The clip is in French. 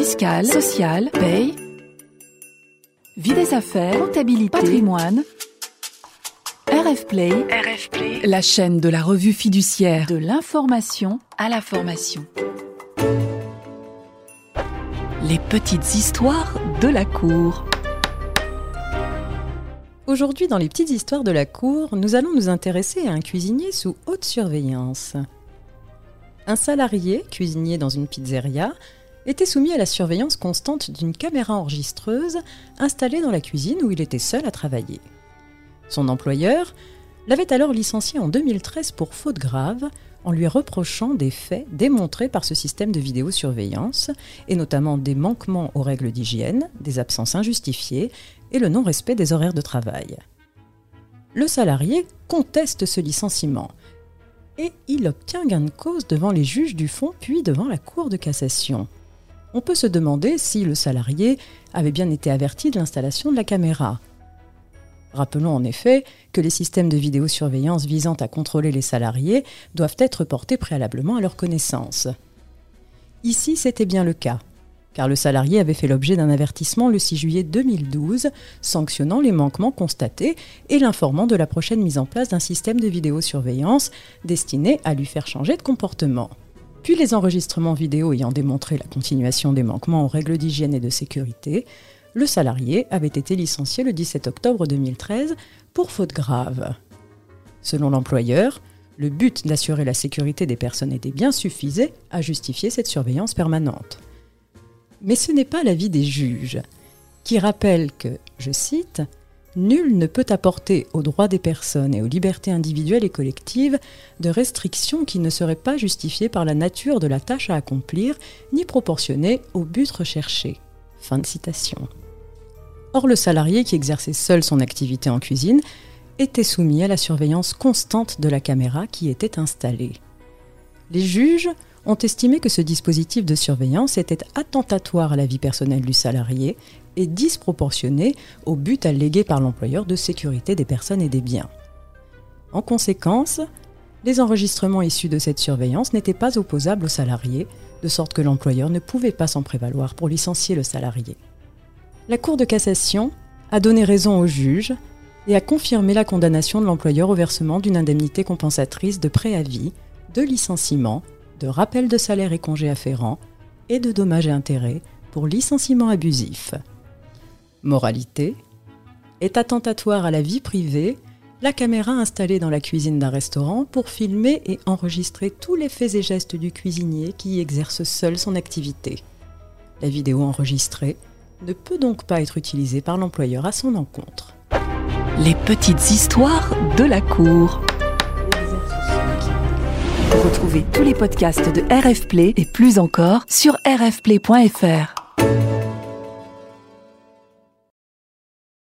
fiscale, sociale, paye, vie des affaires, comptabilité, patrimoine. RF Play, RF Play, la chaîne de la revue fiduciaire de l'information à la formation. Les petites histoires de la cour. Aujourd'hui, dans les petites histoires de la cour, nous allons nous intéresser à un cuisinier sous haute surveillance. Un salarié, cuisinier dans une pizzeria, était soumis à la surveillance constante d'une caméra enregistreuse installée dans la cuisine où il était seul à travailler. Son employeur l'avait alors licencié en 2013 pour faute grave en lui reprochant des faits démontrés par ce système de vidéosurveillance, et notamment des manquements aux règles d'hygiène, des absences injustifiées et le non-respect des horaires de travail. Le salarié conteste ce licenciement et il obtient gain de cause devant les juges du fond puis devant la Cour de cassation. On peut se demander si le salarié avait bien été averti de l'installation de la caméra. Rappelons en effet que les systèmes de vidéosurveillance visant à contrôler les salariés doivent être portés préalablement à leur connaissance. Ici, c'était bien le cas, car le salarié avait fait l'objet d'un avertissement le 6 juillet 2012 sanctionnant les manquements constatés et l'informant de la prochaine mise en place d'un système de vidéosurveillance destiné à lui faire changer de comportement. Puis les enregistrements vidéo ayant démontré la continuation des manquements aux règles d'hygiène et de sécurité, le salarié avait été licencié le 17 octobre 2013 pour faute grave. Selon l'employeur, le but d'assurer la sécurité des personnes et des biens suffisait à justifier cette surveillance permanente. Mais ce n'est pas l'avis des juges, qui rappellent que, je cite, Nul ne peut apporter aux droits des personnes et aux libertés individuelles et collectives de restrictions qui ne seraient pas justifiées par la nature de la tâche à accomplir ni proportionnées au but recherché. Or, le salarié qui exerçait seul son activité en cuisine était soumis à la surveillance constante de la caméra qui était installée. Les juges ont estimé que ce dispositif de surveillance était attentatoire à la vie personnelle du salarié et disproportionné au but allégué par l'employeur de sécurité des personnes et des biens. En conséquence, les enregistrements issus de cette surveillance n'étaient pas opposables au salarié, de sorte que l'employeur ne pouvait pas s'en prévaloir pour licencier le salarié. La Cour de cassation a donné raison au juge et a confirmé la condamnation de l'employeur au versement d'une indemnité compensatrice de préavis, de licenciement, de rappel de salaire et congés afférents et de dommages et intérêts pour licenciement abusif. Moralité est attentatoire à la vie privée la caméra installée dans la cuisine d'un restaurant pour filmer et enregistrer tous les faits et gestes du cuisinier qui exerce seul son activité. La vidéo enregistrée ne peut donc pas être utilisée par l'employeur à son encontre. Les petites histoires de la cour. Retrouvez tous les podcasts de RF Play et plus encore sur rfplay.fr.